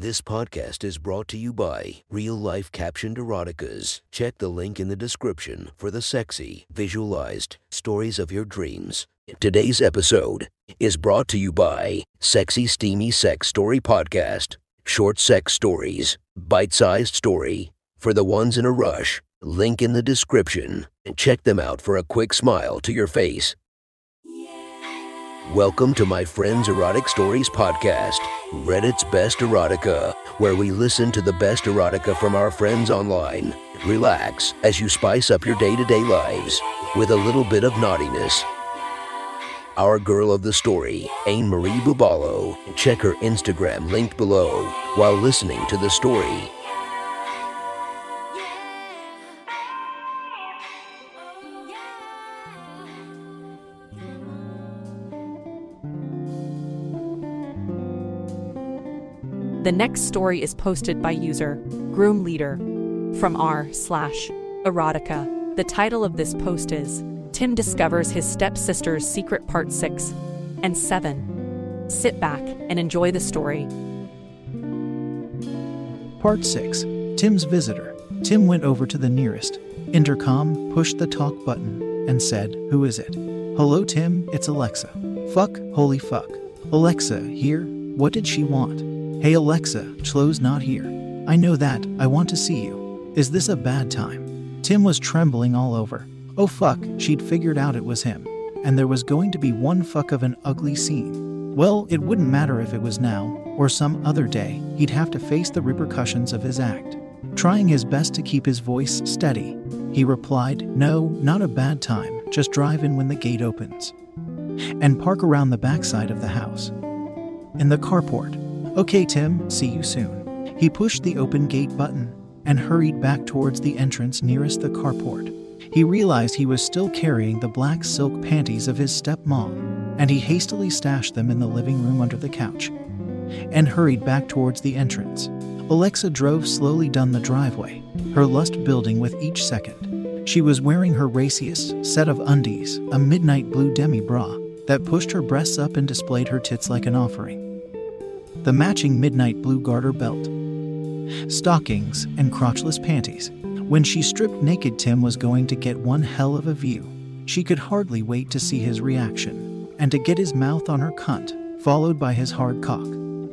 This podcast is brought to you by Real Life Captioned Eroticas. Check the link in the description for the sexy, visualized stories of your dreams. Today's episode is brought to you by Sexy Steamy Sex Story Podcast. Short sex stories, bite sized story. For the ones in a rush, link in the description. Check them out for a quick smile to your face. Welcome to my friend's Erotic Stories podcast, Reddit's Best Erotica, where we listen to the best erotica from our friends online. Relax as you spice up your day to day lives with a little bit of naughtiness. Our girl of the story, Ain Marie Bubalo. Check her Instagram linked below while listening to the story. The next story is posted by user Groom Leader from r slash erotica. The title of this post is Tim discovers his stepsister's secret part 6 and 7. Sit back and enjoy the story. Part 6 Tim's Visitor. Tim went over to the nearest intercom, pushed the talk button, and said, Who is it? Hello, Tim, it's Alexa. Fuck, holy fuck. Alexa, here? What did she want? Hey, Alexa, Chloe's not here. I know that, I want to see you. Is this a bad time? Tim was trembling all over. Oh fuck, she'd figured out it was him. And there was going to be one fuck of an ugly scene. Well, it wouldn't matter if it was now, or some other day, he'd have to face the repercussions of his act. Trying his best to keep his voice steady, he replied, No, not a bad time, just drive in when the gate opens. And park around the backside of the house. In the carport. Okay, Tim, see you soon. He pushed the open gate button and hurried back towards the entrance nearest the carport. He realized he was still carrying the black silk panties of his stepmom, and he hastily stashed them in the living room under the couch and hurried back towards the entrance. Alexa drove slowly down the driveway, her lust building with each second. She was wearing her raciest set of undies, a midnight blue demi bra that pushed her breasts up and displayed her tits like an offering. The matching midnight blue garter belt, stockings, and crotchless panties. When she stripped naked, Tim was going to get one hell of a view. She could hardly wait to see his reaction and to get his mouth on her cunt, followed by his hard cock.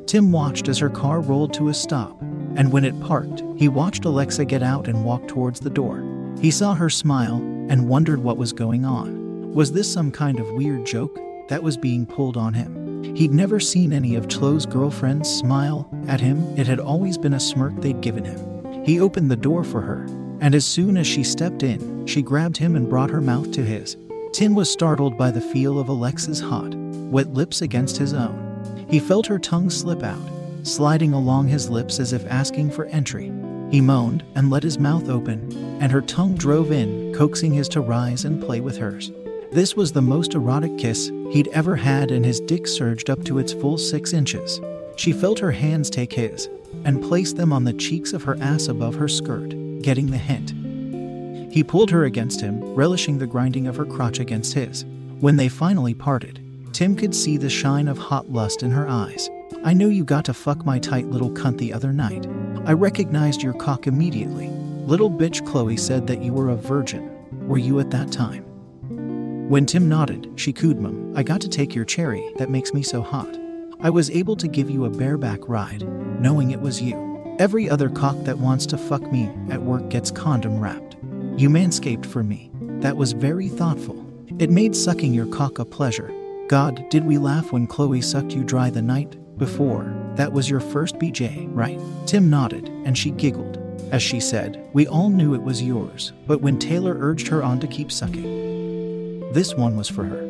Tim watched as her car rolled to a stop, and when it parked, he watched Alexa get out and walk towards the door. He saw her smile and wondered what was going on. Was this some kind of weird joke that was being pulled on him? He'd never seen any of Chloe's girlfriends smile at him, it had always been a smirk they'd given him. He opened the door for her, and as soon as she stepped in, she grabbed him and brought her mouth to his. Tim was startled by the feel of Alexa's hot, wet lips against his own. He felt her tongue slip out, sliding along his lips as if asking for entry. He moaned and let his mouth open, and her tongue drove in, coaxing his to rise and play with hers. This was the most erotic kiss he'd ever had, and his dick surged up to its full six inches. She felt her hands take his and placed them on the cheeks of her ass above her skirt, getting the hint. He pulled her against him, relishing the grinding of her crotch against his. When they finally parted, Tim could see the shine of hot lust in her eyes. I know you got to fuck my tight little cunt the other night. I recognized your cock immediately. Little bitch Chloe said that you were a virgin. Were you at that time? When Tim nodded, she cooed him, I got to take your cherry that makes me so hot. I was able to give you a bareback ride, knowing it was you. Every other cock that wants to fuck me at work gets condom wrapped. You manscaped for me. That was very thoughtful. It made sucking your cock a pleasure. God, did we laugh when Chloe sucked you dry the night before? That was your first BJ, right? Tim nodded, and she giggled. As she said, We all knew it was yours, but when Taylor urged her on to keep sucking, this one was for her.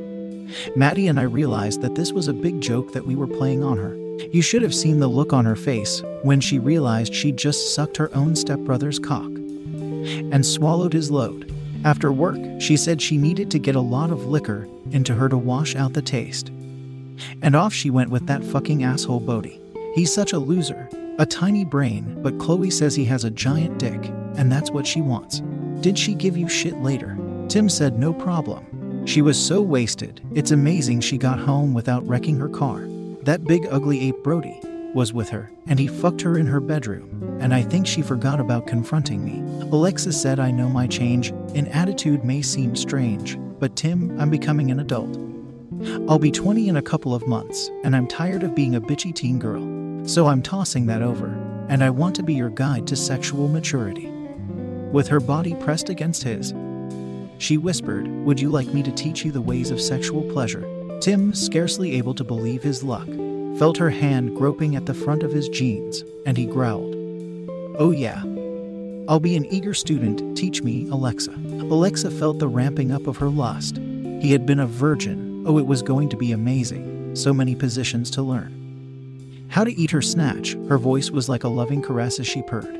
Maddie and I realized that this was a big joke that we were playing on her. You should have seen the look on her face when she realized she'd just sucked her own stepbrother's cock and swallowed his load. After work, she said she needed to get a lot of liquor into her to wash out the taste. And off she went with that fucking asshole Bodie. He's such a loser, a tiny brain, but Chloe says he has a giant dick, and that's what she wants. Did she give you shit later? Tim said no problem. She was so wasted, it's amazing she got home without wrecking her car. That big ugly ape Brody was with her, and he fucked her in her bedroom, and I think she forgot about confronting me. Alexa said, I know my change in attitude may seem strange, but Tim, I'm becoming an adult. I'll be 20 in a couple of months, and I'm tired of being a bitchy teen girl. So I'm tossing that over, and I want to be your guide to sexual maturity. With her body pressed against his, she whispered, Would you like me to teach you the ways of sexual pleasure? Tim, scarcely able to believe his luck, felt her hand groping at the front of his jeans, and he growled, Oh, yeah. I'll be an eager student, teach me, Alexa. Alexa felt the ramping up of her lust. He had been a virgin, oh, it was going to be amazing, so many positions to learn. How to eat her snatch, her voice was like a loving caress as she purred.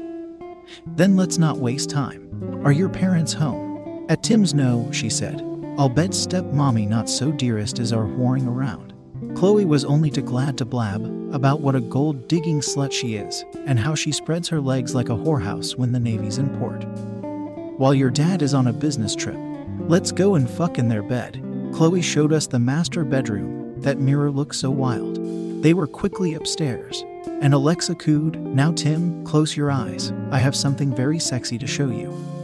Then let's not waste time. Are your parents home? At Tim's no, she said. I'll bet stepmommy not so dearest is our whoring around. Chloe was only too glad to blab about what a gold digging slut she is and how she spreads her legs like a whorehouse when the Navy's in port. While your dad is on a business trip, let's go and fuck in their bed. Chloe showed us the master bedroom, that mirror looked so wild. They were quickly upstairs, and Alexa cooed, Now, Tim, close your eyes. I have something very sexy to show you.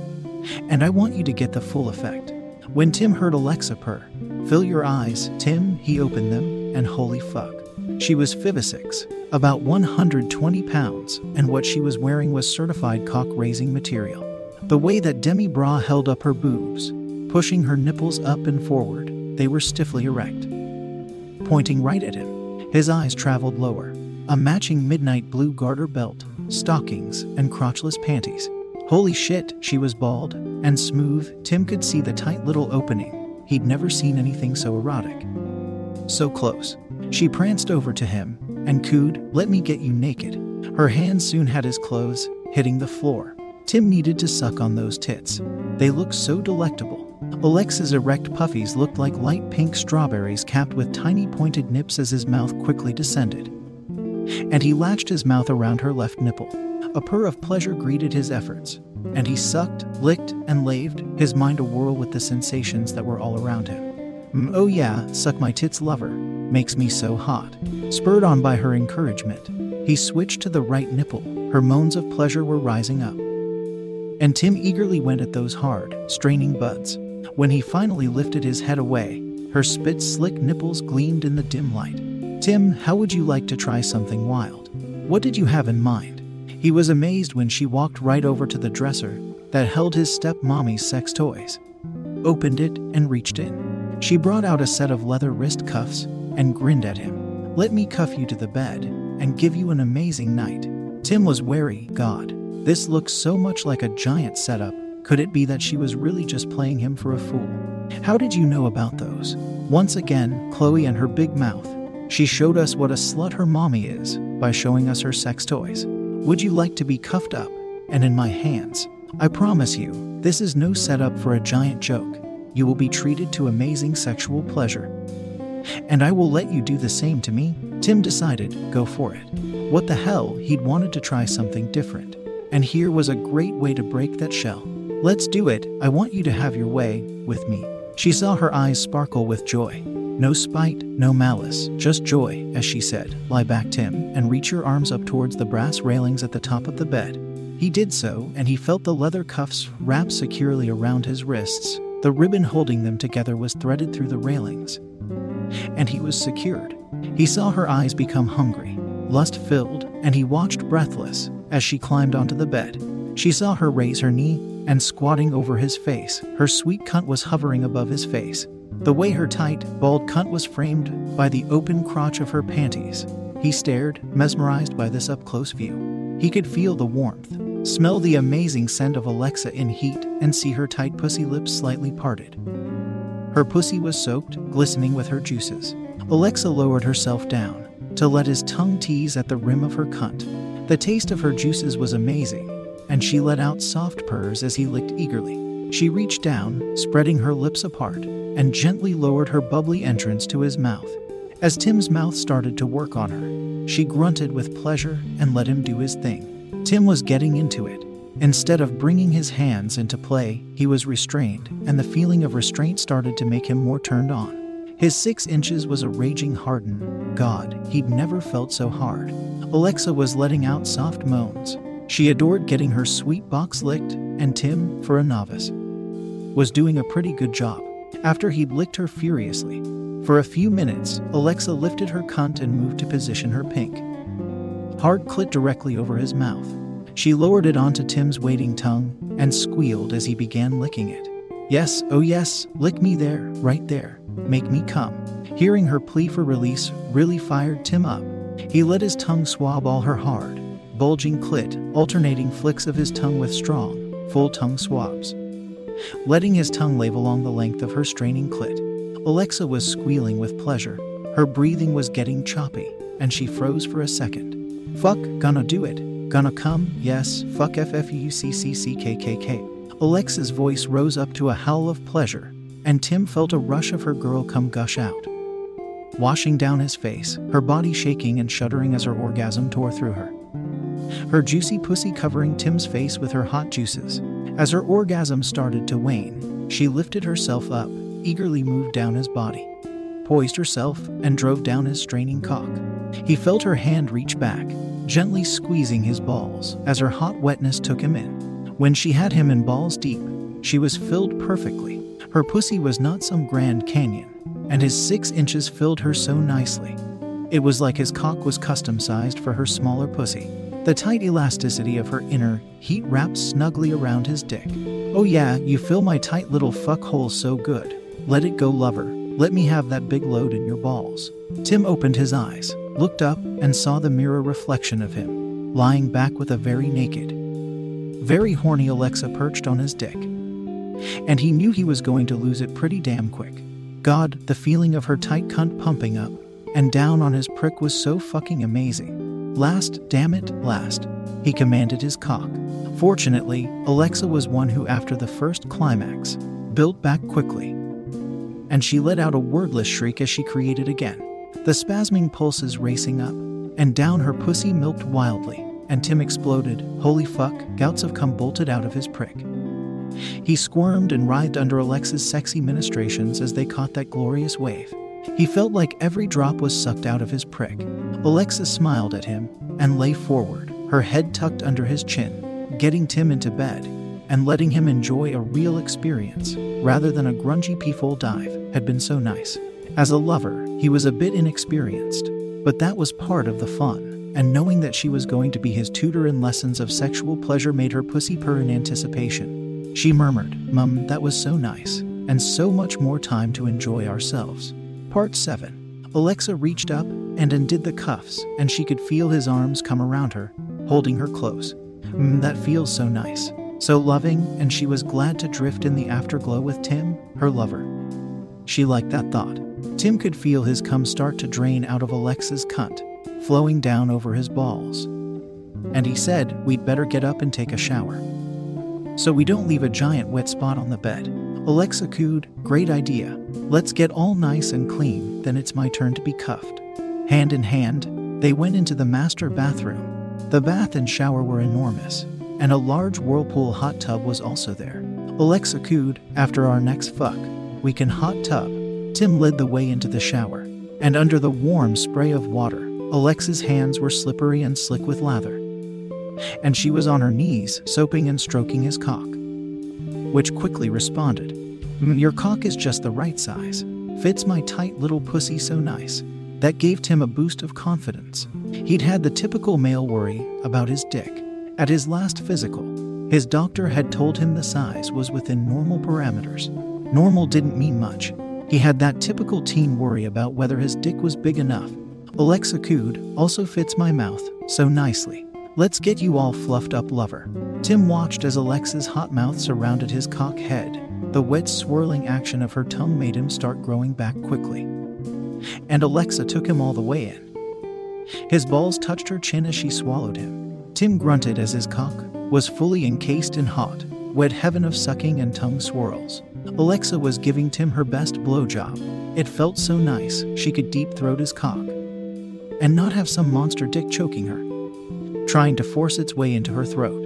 And I want you to get the full effect. When Tim heard Alexa purr, Fill your eyes, Tim, he opened them, and holy fuck. She was 56, about 120 pounds, and what she was wearing was certified cock raising material. The way that Demi Bra held up her boobs, pushing her nipples up and forward, they were stiffly erect. Pointing right at him, his eyes traveled lower. A matching midnight blue garter belt, stockings, and crotchless panties. Holy shit, she was bald and smooth. Tim could see the tight little opening He'd never seen anything so erotic. So close. She pranced over to him and cooed, Let me get you naked. Her hands soon had his clothes, hitting the floor. Tim needed to suck on those tits. They looked so delectable. Alexa's erect puffies looked like light pink strawberries capped with tiny pointed nips as his mouth quickly descended. And he latched his mouth around her left nipple. A purr of pleasure greeted his efforts and he sucked, licked, and laved, his mind awhirl with the sensations that were all around him. Mm, oh, yeah, suck my tits, lover. Makes me so hot. Spurred on by her encouragement, he switched to the right nipple. Her moans of pleasure were rising up. And Tim eagerly went at those hard, straining buds. When he finally lifted his head away, her spit slick nipples gleamed in the dim light. Tim, how would you like to try something wild? What did you have in mind? He was amazed when she walked right over to the dresser that held his stepmommy's sex toys, opened it, and reached in. She brought out a set of leather wrist cuffs and grinned at him. Let me cuff you to the bed and give you an amazing night. Tim was wary, God. This looks so much like a giant setup. Could it be that she was really just playing him for a fool? How did you know about those? Once again, Chloe and her big mouth. She showed us what a slut her mommy is by showing us her sex toys. Would you like to be cuffed up and in my hands? I promise you, this is no setup for a giant joke. You will be treated to amazing sexual pleasure. And I will let you do the same to me. Tim decided, go for it. What the hell, he'd wanted to try something different. And here was a great way to break that shell. Let's do it, I want you to have your way with me. She saw her eyes sparkle with joy. No spite, no malice, just joy, as she said. Lie back, Tim, and reach your arms up towards the brass railings at the top of the bed. He did so, and he felt the leather cuffs wrapped securely around his wrists. The ribbon holding them together was threaded through the railings. And he was secured. He saw her eyes become hungry, lust filled, and he watched breathless as she climbed onto the bed. She saw her raise her knee, and squatting over his face, her sweet cunt was hovering above his face. The way her tight, bald cunt was framed by the open crotch of her panties, he stared, mesmerized by this up close view. He could feel the warmth, smell the amazing scent of Alexa in heat, and see her tight pussy lips slightly parted. Her pussy was soaked, glistening with her juices. Alexa lowered herself down to let his tongue tease at the rim of her cunt. The taste of her juices was amazing, and she let out soft purrs as he licked eagerly. She reached down, spreading her lips apart, and gently lowered her bubbly entrance to his mouth. As Tim's mouth started to work on her, she grunted with pleasure and let him do his thing. Tim was getting into it. Instead of bringing his hands into play, he was restrained, and the feeling of restraint started to make him more turned on. His six inches was a raging harden. God, he'd never felt so hard. Alexa was letting out soft moans. She adored getting her sweet box licked, and Tim, for a novice, was doing a pretty good job. After he'd licked her furiously, for a few minutes, Alexa lifted her cunt and moved to position her pink hard clit directly over his mouth. She lowered it onto Tim's waiting tongue and squealed as he began licking it. Yes, oh yes, lick me there, right there, make me come. Hearing her plea for release really fired Tim up. He let his tongue swab all her hard, bulging clit, alternating flicks of his tongue with strong, full tongue swabs. Letting his tongue lave along the length of her straining clit. Alexa was squealing with pleasure. Her breathing was getting choppy, and she froze for a second. Fuck, gonna do it. Gonna come, yes, fuck FFUCCCKKK. Alexa's voice rose up to a howl of pleasure, and Tim felt a rush of her girl come gush out. Washing down his face, her body shaking and shuddering as her orgasm tore through her. Her juicy pussy covering Tim's face with her hot juices. As her orgasm started to wane, she lifted herself up, eagerly moved down his body, poised herself, and drove down his straining cock. He felt her hand reach back, gently squeezing his balls as her hot wetness took him in. When she had him in balls deep, she was filled perfectly. Her pussy was not some grand canyon, and his six inches filled her so nicely. It was like his cock was custom sized for her smaller pussy. The tight elasticity of her inner heat wrapped snugly around his dick. Oh, yeah, you fill my tight little fuck hole so good. Let it go, lover. Let me have that big load in your balls. Tim opened his eyes, looked up, and saw the mirror reflection of him, lying back with a very naked, very horny Alexa perched on his dick. And he knew he was going to lose it pretty damn quick. God, the feeling of her tight cunt pumping up and down on his prick was so fucking amazing. Last, damn it, last, he commanded his cock. Fortunately, Alexa was one who, after the first climax, built back quickly. And she let out a wordless shriek as she created again. The spasming pulses racing up and down her pussy milked wildly, and Tim exploded. Holy fuck, gouts of cum bolted out of his prick. He squirmed and writhed under Alexa's sexy ministrations as they caught that glorious wave. He felt like every drop was sucked out of his prick. Alexa smiled at him and lay forward, her head tucked under his chin, getting Tim into bed and letting him enjoy a real experience rather than a grungy peeful dive had been so nice. As a lover, he was a bit inexperienced, but that was part of the fun, and knowing that she was going to be his tutor in lessons of sexual pleasure made her pussy purr in anticipation. She murmured, Mum, that was so nice, and so much more time to enjoy ourselves. Part 7 Alexa reached up and undid the cuffs, and she could feel his arms come around her, holding her close. Mm, that feels so nice, so loving, and she was glad to drift in the afterglow with Tim, her lover. She liked that thought. Tim could feel his cum start to drain out of Alexa's cunt, flowing down over his balls. And he said, We'd better get up and take a shower. So we don't leave a giant wet spot on the bed. Alexa cooed, Great idea. Let's get all nice and clean, then it's my turn to be cuffed. Hand in hand, they went into the master bathroom. The bath and shower were enormous, and a large whirlpool hot tub was also there. Alexa cooed, After our next fuck, we can hot tub. Tim led the way into the shower, and under the warm spray of water, Alexa's hands were slippery and slick with lather. And she was on her knees, soaping and stroking his cock, which quickly responded, "Mm, Your cock is just the right size. Fits my tight little pussy so nice. That gave Tim a boost of confidence. He'd had the typical male worry about his dick. At his last physical, his doctor had told him the size was within normal parameters. Normal didn't mean much. He had that typical teen worry about whether his dick was big enough. Alexa cooed, also fits my mouth, so nicely. Let's get you all fluffed up, lover. Tim watched as Alexa's hot mouth surrounded his cock head. The wet, swirling action of her tongue made him start growing back quickly. And Alexa took him all the way in. His balls touched her chin as she swallowed him. Tim grunted as his cock was fully encased in hot, wet heaven of sucking and tongue swirls. Alexa was giving Tim her best blowjob. It felt so nice she could deep throat his cock and not have some monster dick choking her, trying to force its way into her throat.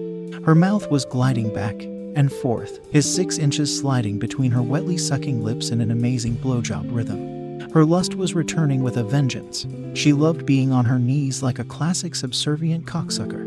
Her mouth was gliding back and forth, his six inches sliding between her wetly sucking lips in an amazing blowjob rhythm. Her lust was returning with a vengeance. She loved being on her knees like a classic subservient cocksucker,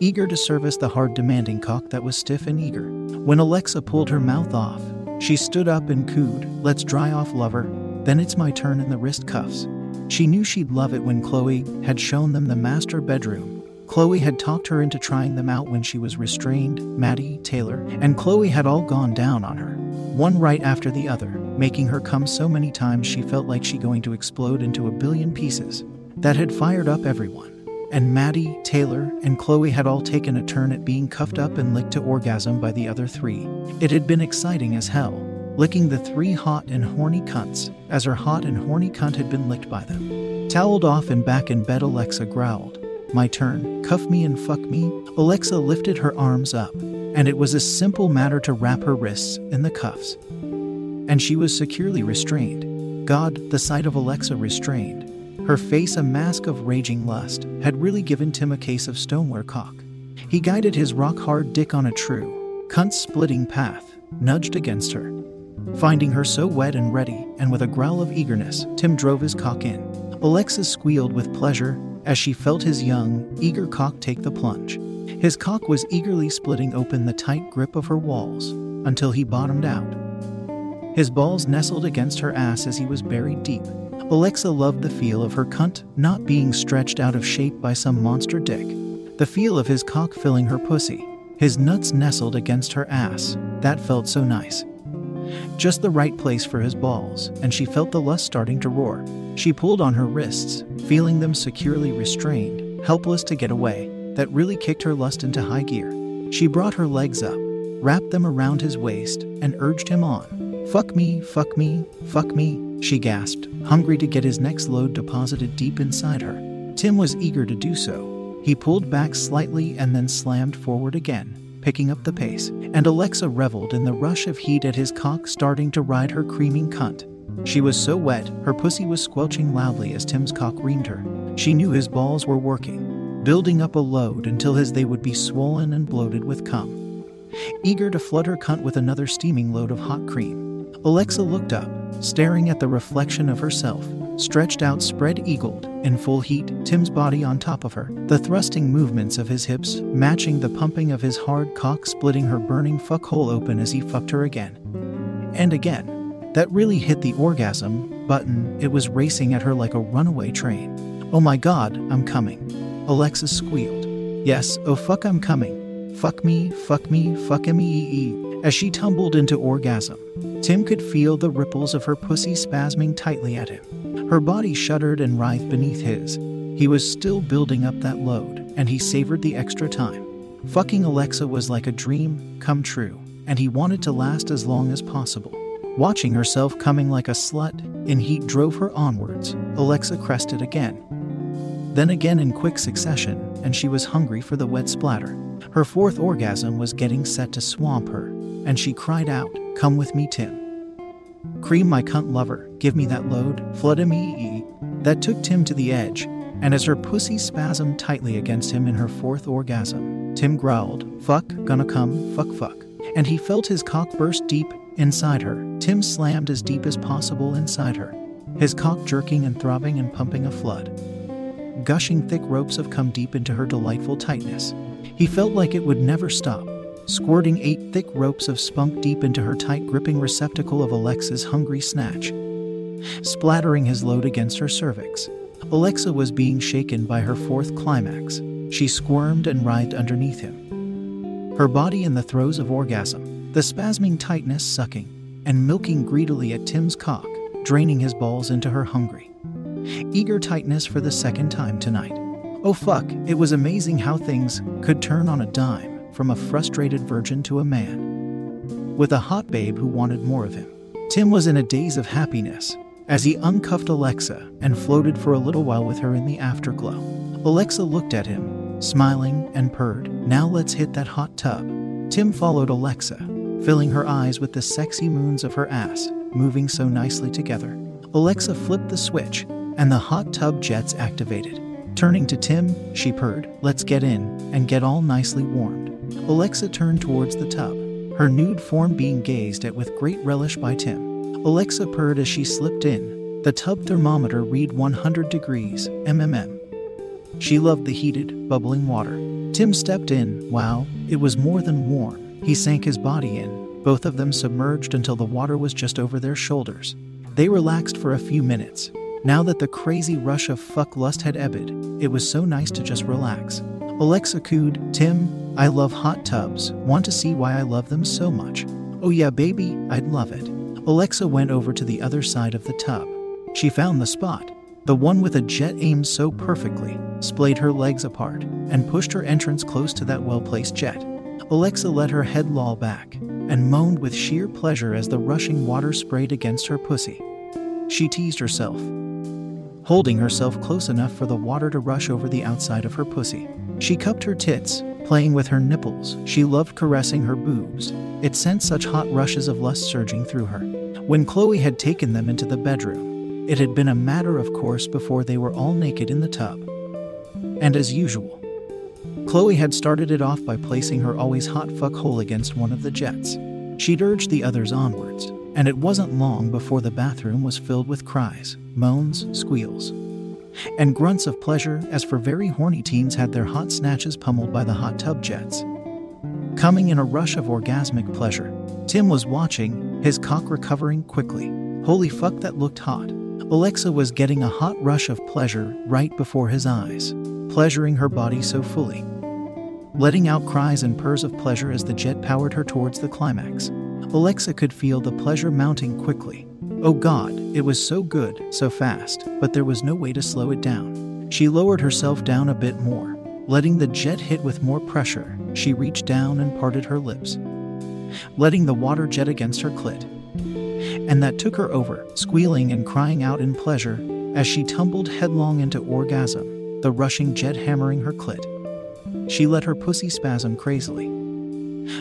eager to service the hard, demanding cock that was stiff and eager. When Alexa pulled her mouth off, she stood up and cooed, Let's dry off, lover. Then it's my turn in the wrist cuffs. She knew she'd love it when Chloe had shown them the master bedroom. Chloe had talked her into trying them out when she was restrained, Maddie, Taylor, and Chloe had all gone down on her, one right after the other, making her come so many times she felt like she going to explode into a billion pieces. That had fired up everyone. And Maddie, Taylor, and Chloe had all taken a turn at being cuffed up and licked to orgasm by the other three. It had been exciting as hell, licking the three hot and horny cunts, as her hot and horny cunt had been licked by them. Toweled off and back in bed, Alexa growled, My turn, cuff me and fuck me. Alexa lifted her arms up, and it was a simple matter to wrap her wrists in the cuffs. And she was securely restrained. God, the sight of Alexa restrained, her face a mask of raging lust, had really given Tim a case of stoneware cock. He guided his rock hard dick on a true, cunt splitting path, nudged against her. Finding her so wet and ready, and with a growl of eagerness, Tim drove his cock in. Alexa squealed with pleasure as she felt his young, eager cock take the plunge. His cock was eagerly splitting open the tight grip of her walls until he bottomed out. His balls nestled against her ass as he was buried deep. Alexa loved the feel of her cunt not being stretched out of shape by some monster dick. The feel of his cock filling her pussy. His nuts nestled against her ass. That felt so nice. Just the right place for his balls, and she felt the lust starting to roar. She pulled on her wrists, feeling them securely restrained, helpless to get away. That really kicked her lust into high gear. She brought her legs up, wrapped them around his waist, and urged him on. Fuck me, fuck me, fuck me, she gasped, hungry to get his next load deposited deep inside her. Tim was eager to do so. He pulled back slightly and then slammed forward again, picking up the pace, and Alexa reveled in the rush of heat at his cock starting to ride her creaming cunt. She was so wet, her pussy was squelching loudly as Tim's cock reamed her. She knew his balls were working, building up a load until his they would be swollen and bloated with cum. Eager to flood her cunt with another steaming load of hot cream, Alexa looked up, staring at the reflection of herself, stretched out, spread eagled, in full heat, Tim's body on top of her, the thrusting movements of his hips matching the pumping of his hard cock, splitting her burning fuck hole open as he fucked her again. And again. That really hit the orgasm button, it was racing at her like a runaway train. Oh my god, I'm coming. Alexis squealed. Yes, oh fuck, I'm coming. Fuck me, fuck me, fuck me, as she tumbled into orgasm. Tim could feel the ripples of her pussy spasming tightly at him. Her body shuddered and writhed beneath his. He was still building up that load, and he savored the extra time. Fucking Alexa was like a dream come true, and he wanted to last as long as possible. Watching herself coming like a slut in heat drove her onwards. Alexa crested again. Then again in quick succession, and she was hungry for the wet splatter. Her fourth orgasm was getting set to swamp her, and she cried out, Come with me, Tim. Cream my cunt lover, give me that load, flood me. That took Tim to the edge, and as her pussy spasmed tightly against him in her fourth orgasm, Tim growled, Fuck, gonna come, fuck, fuck. And he felt his cock burst deep inside her. Tim slammed as deep as possible inside her, his cock jerking and throbbing and pumping a flood. Gushing thick ropes of cum deep into her delightful tightness. He felt like it would never stop, squirting eight thick ropes of spunk deep into her tight gripping receptacle of Alexa's hungry snatch, splattering his load against her cervix. Alexa was being shaken by her fourth climax. She squirmed and writhed underneath him, her body in the throes of orgasm, the spasming tightness sucking and milking greedily at Tim's cock, draining his balls into her hungry, eager tightness for the second time tonight. Oh fuck, it was amazing how things could turn on a dime from a frustrated virgin to a man. With a hot babe who wanted more of him. Tim was in a daze of happiness as he uncuffed Alexa and floated for a little while with her in the afterglow. Alexa looked at him, smiling, and purred, Now let's hit that hot tub. Tim followed Alexa, filling her eyes with the sexy moons of her ass, moving so nicely together. Alexa flipped the switch, and the hot tub jets activated. Turning to Tim, she purred, Let's get in and get all nicely warmed. Alexa turned towards the tub, her nude form being gazed at with great relish by Tim. Alexa purred as she slipped in, The tub thermometer read 100 degrees MMM. She loved the heated, bubbling water. Tim stepped in. Wow, it was more than warm. He sank his body in, both of them submerged until the water was just over their shoulders. They relaxed for a few minutes. Now that the crazy rush of fuck lust had ebbed, it was so nice to just relax. Alexa cooed, Tim, I love hot tubs. Want to see why I love them so much? Oh, yeah, baby, I'd love it. Alexa went over to the other side of the tub. She found the spot, the one with a jet aimed so perfectly, splayed her legs apart, and pushed her entrance close to that well placed jet. Alexa let her head loll back and moaned with sheer pleasure as the rushing water sprayed against her pussy. She teased herself, holding herself close enough for the water to rush over the outside of her pussy. She cupped her tits, playing with her nipples. She loved caressing her boobs. It sent such hot rushes of lust surging through her. When Chloe had taken them into the bedroom, it had been a matter of course before they were all naked in the tub. And as usual, Chloe had started it off by placing her always hot fuck hole against one of the jets. She'd urged the others onwards, and it wasn't long before the bathroom was filled with cries, moans, squeals, and grunts of pleasure as for very horny teens had their hot snatches pummeled by the hot tub jets. Coming in a rush of orgasmic pleasure, Tim was watching, his cock recovering quickly. Holy fuck, that looked hot. Alexa was getting a hot rush of pleasure right before his eyes, pleasuring her body so fully. Letting out cries and purrs of pleasure as the jet powered her towards the climax. Alexa could feel the pleasure mounting quickly. Oh God, it was so good, so fast, but there was no way to slow it down. She lowered herself down a bit more, letting the jet hit with more pressure. She reached down and parted her lips, letting the water jet against her clit. And that took her over, squealing and crying out in pleasure as she tumbled headlong into orgasm, the rushing jet hammering her clit. She let her pussy spasm crazily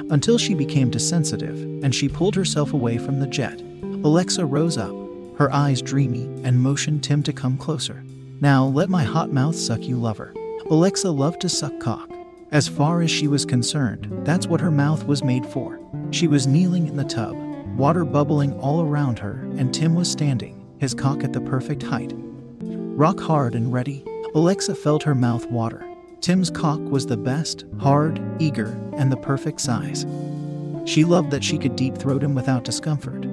until she became too sensitive and she pulled herself away from the jet. Alexa rose up, her eyes dreamy, and motioned Tim to come closer. Now let my hot mouth suck you, lover. Alexa loved to suck cock. As far as she was concerned, that's what her mouth was made for. She was kneeling in the tub, water bubbling all around her, and Tim was standing, his cock at the perfect height. Rock hard and ready, Alexa felt her mouth water. Tim's cock was the best, hard, eager, and the perfect size. She loved that she could deep throat him without discomfort.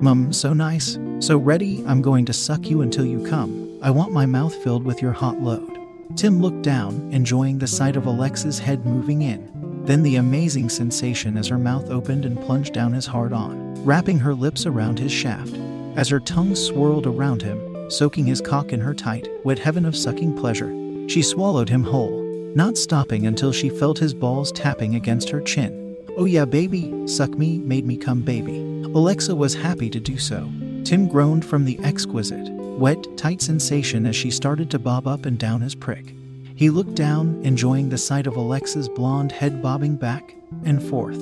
Mum, so nice, so ready, I'm going to suck you until you come. I want my mouth filled with your hot load. Tim looked down, enjoying the sight of Alexa's head moving in. Then the amazing sensation as her mouth opened and plunged down his hard on, wrapping her lips around his shaft. As her tongue swirled around him, soaking his cock in her tight, wet heaven of sucking pleasure, she swallowed him whole, not stopping until she felt his balls tapping against her chin. Oh yeah, baby, suck me, made me come, baby. Alexa was happy to do so. Tim groaned from the exquisite, wet, tight sensation as she started to bob up and down his prick. He looked down, enjoying the sight of Alexa's blonde head bobbing back and forth.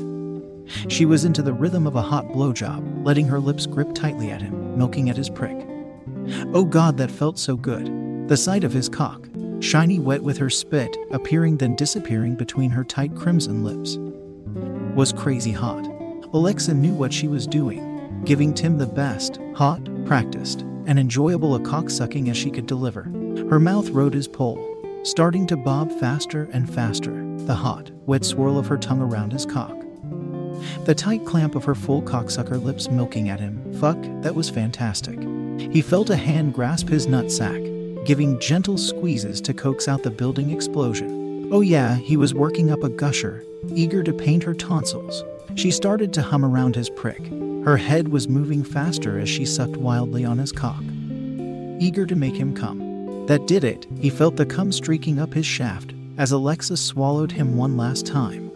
She was into the rhythm of a hot blowjob, letting her lips grip tightly at him, milking at his prick. Oh God, that felt so good. The sight of his cock, shiny wet with her spit, appearing then disappearing between her tight crimson lips, was crazy hot. Alexa knew what she was doing, giving Tim the best, hot, practiced, and enjoyable a cocksucking as she could deliver. Her mouth rode his pole, starting to bob faster and faster, the hot, wet swirl of her tongue around his cock. The tight clamp of her full cocksucker lips milking at him. Fuck, that was fantastic. He felt a hand grasp his nutsack, giving gentle squeezes to coax out the building explosion. Oh, yeah, he was working up a gusher, eager to paint her tonsils. She started to hum around his prick. Her head was moving faster as she sucked wildly on his cock, eager to make him come. That did it. He felt the cum streaking up his shaft as Alexa swallowed him one last time.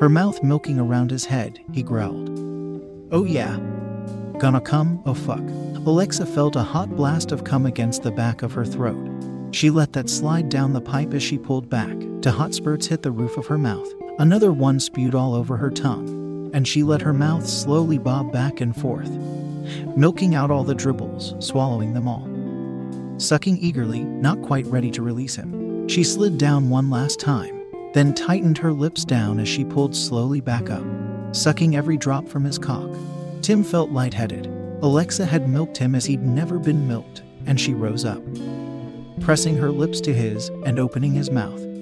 Her mouth milking around his head, he growled. Oh, yeah. Gonna come? Oh, fuck. Alexa felt a hot blast of cum against the back of her throat. She let that slide down the pipe as she pulled back, to hot spurts hit the roof of her mouth. Another one spewed all over her tongue, and she let her mouth slowly bob back and forth, milking out all the dribbles, swallowing them all. Sucking eagerly, not quite ready to release him, she slid down one last time, then tightened her lips down as she pulled slowly back up, sucking every drop from his cock. Tim felt lightheaded. Alexa had milked him as he'd never been milked, and she rose up, pressing her lips to his and opening his mouth.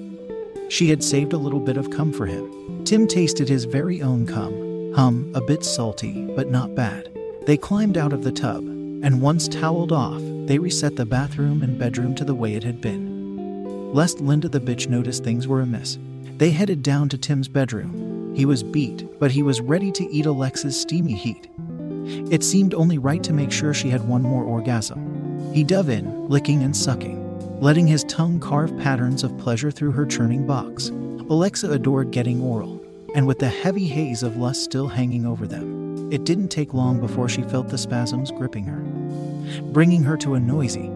She had saved a little bit of cum for him. Tim tasted his very own cum, hum, a bit salty, but not bad. They climbed out of the tub, and once toweled off, they reset the bathroom and bedroom to the way it had been. Lest Linda the bitch notice things were amiss, they headed down to Tim's bedroom. He was beat, but he was ready to eat Alexa's steamy heat. It seemed only right to make sure she had one more orgasm. He dove in, licking and sucking, letting his tongue carve patterns of pleasure through her churning box. Alexa adored getting oral, and with the heavy haze of lust still hanging over them, it didn't take long before she felt the spasms gripping her, bringing her to a noisy,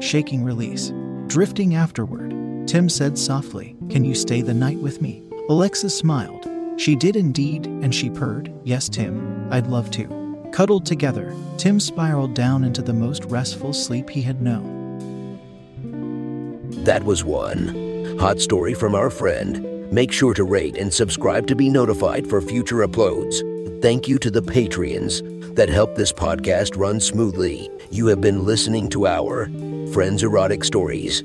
shaking release. Drifting afterward, Tim said softly, Can you stay the night with me? Alexa smiled. She did indeed, and she purred, Yes, Tim, I'd love to. Cuddled together, Tim spiraled down into the most restful sleep he had known. That was one. Hot story from our friend. Make sure to rate and subscribe to be notified for future uploads. Thank you to the Patreons that help this podcast run smoothly. You have been listening to our Friends Erotic Stories.